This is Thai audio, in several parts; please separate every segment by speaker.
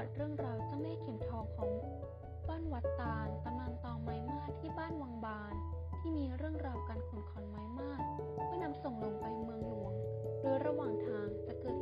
Speaker 1: ัติเรื่องราวเจ้าแม่เข็นทองของบ้านวัดตาลตำนานตองไม้มาที่บ้านวังบาน ที่มีเรื่องราวการขนขอนไม้มาเพื่อนำส่งลงไปเมืองหลวง โดยระหว่างทางจะเกิด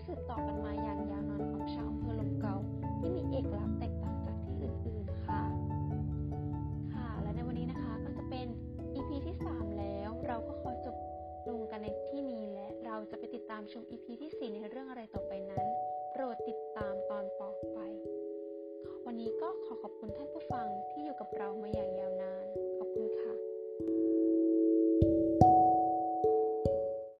Speaker 1: ที่สืบต่อกันมาอย่างยาวนานของชาวอำเภอลมเกาที่มีเอกลักษณ์แตกต่างจากที่อื่นๆค่ะ ค่ะ และในวันนี้นะคะก็จะเป็น EP ที่ 3 แล้ว เราก็ขอจบลงกันในที่นี้และเราจะไปติดตามชม EP ที่